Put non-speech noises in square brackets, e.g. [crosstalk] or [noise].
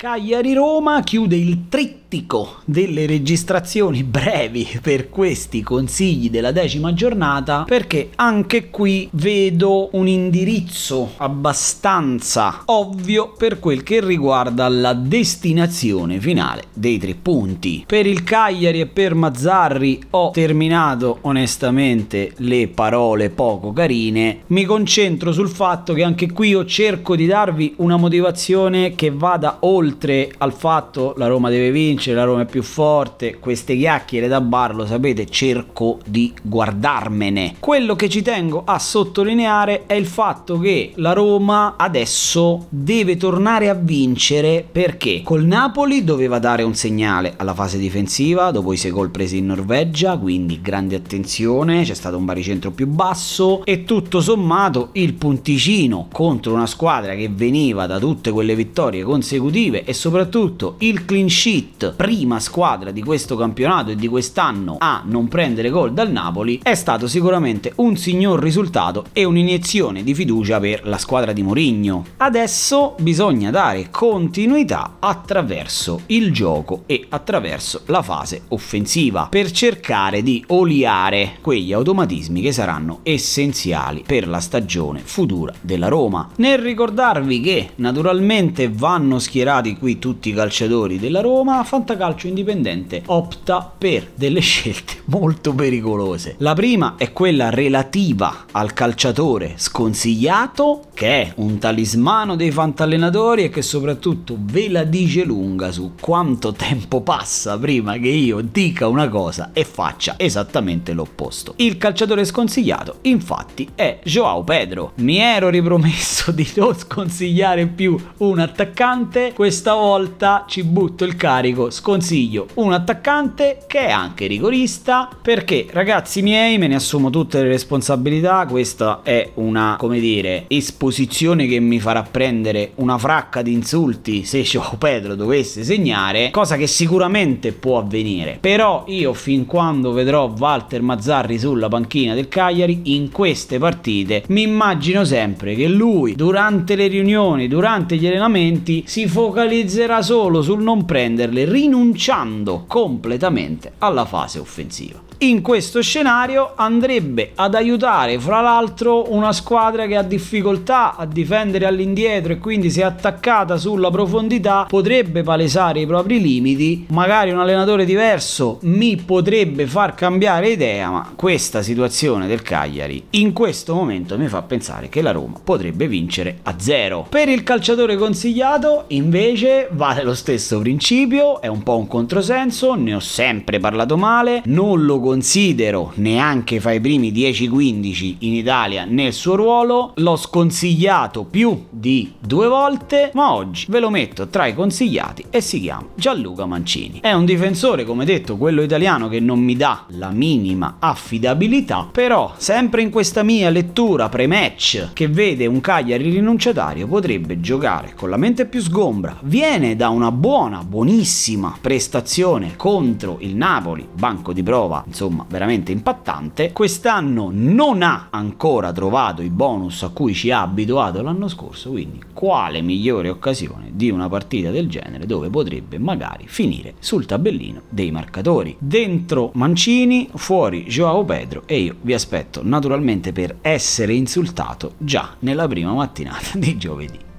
Cagliari-Roma chiude il trittico delle registrazioni brevi per questi consigli della decima giornata perché anche qui vedo un indirizzo abbastanza ovvio per quel che riguarda la destinazione finale dei tre punti. Per il Cagliari e per Mazzarri ho terminato onestamente le parole poco carine, mi concentro sul fatto che anche qui io cerco di darvi una motivazione che vada oltre al fatto la Roma deve vincere, la Roma è più forte, queste chiacchiere da bar, lo sapete, cerco di guardarmene. Quello che ci tengo a sottolineare è il fatto che la Roma adesso deve tornare a vincere perché col Napoli doveva dare un segnale alla fase difensiva dopo i sei gol presi in Norvegia, quindi grande attenzione, c'è stato un baricentro più basso e tutto sommato il punticino contro una squadra che veniva da tutte quelle vittorie consecutive e soprattutto il clean sheet, prima squadra di questo campionato e di quest'anno a non prendere gol dal Napoli, è stato sicuramente un signor risultato e un'iniezione di fiducia per la squadra di Mourinho. Adesso bisogna dare continuità attraverso il gioco e attraverso la fase offensiva per cercare di oliare quegli automatismi che saranno essenziali per la stagione futura della Roma. Nel ricordarvi che naturalmente vanno schierati qui tutti i calciatori della Roma, Fantacalcio Indipendente opta per delle scelte [laughs] molto pericolose. La prima è quella relativa al calciatore sconsigliato, che è un talismano dei fantallenatori e che soprattutto ve la dice lunga su quanto tempo passa prima che io dica una cosa e faccia esattamente l'opposto. Il calciatore sconsigliato, infatti, è Joao Pedro. Mi ero ripromesso di non sconsigliare più un attaccante, questo volta ci butto il carico, sconsiglio un attaccante che è anche rigorista perché ragazzi miei me ne assumo tutte le responsabilità, questa è una come dire esposizione che mi farà prendere una fracca di insulti se Joao Pedro dovesse segnare, cosa che sicuramente può avvenire. Però io fin quando vedrò Walter Mazzarri sulla panchina del Cagliari in queste partite mi immagino sempre che lui durante le riunioni, durante gli allenamenti si focalizzerà solo sul non prenderle, rinunciando completamente alla fase offensiva in questo scenario andrebbe ad aiutare fra l'altro una squadra che ha difficoltà a difendere all'indietro e quindi se attaccata sulla profondità potrebbe palesare i propri limiti. Magari un allenatore diverso mi potrebbe far cambiare idea ma questa situazione del Cagliari in questo momento mi fa pensare che la Roma potrebbe vincere a zero. Per il calciatore consigliato invece vale lo stesso principio è un po' un controsenso ne ho sempre parlato male non lo considero neanche fra i primi 10-15 in Italia nel suo ruolo, l'ho sconsigliato più di due volte, ma oggi ve lo metto tra i consigliati e si chiama Gianluca Mancini. È un difensore, come detto, quello italiano che non mi dà la minima affidabilità, però sempre in questa mia lettura pre-match che vede un Cagliari rinunciatario potrebbe giocare con la mente più sgombra, viene da una buona, buonissima prestazione contro il Napoli, banco di prova, insomma insomma veramente impattante. Quest'anno non ha ancora trovato i bonus a cui ci ha abituato l'anno scorso, quindi quale migliore occasione di una partita del genere dove potrebbe magari finire sul tabellino dei marcatori. Dentro Mancini, fuori Joao Pedro e io vi aspetto naturalmente per essere insultato già nella prima mattinata di giovedì.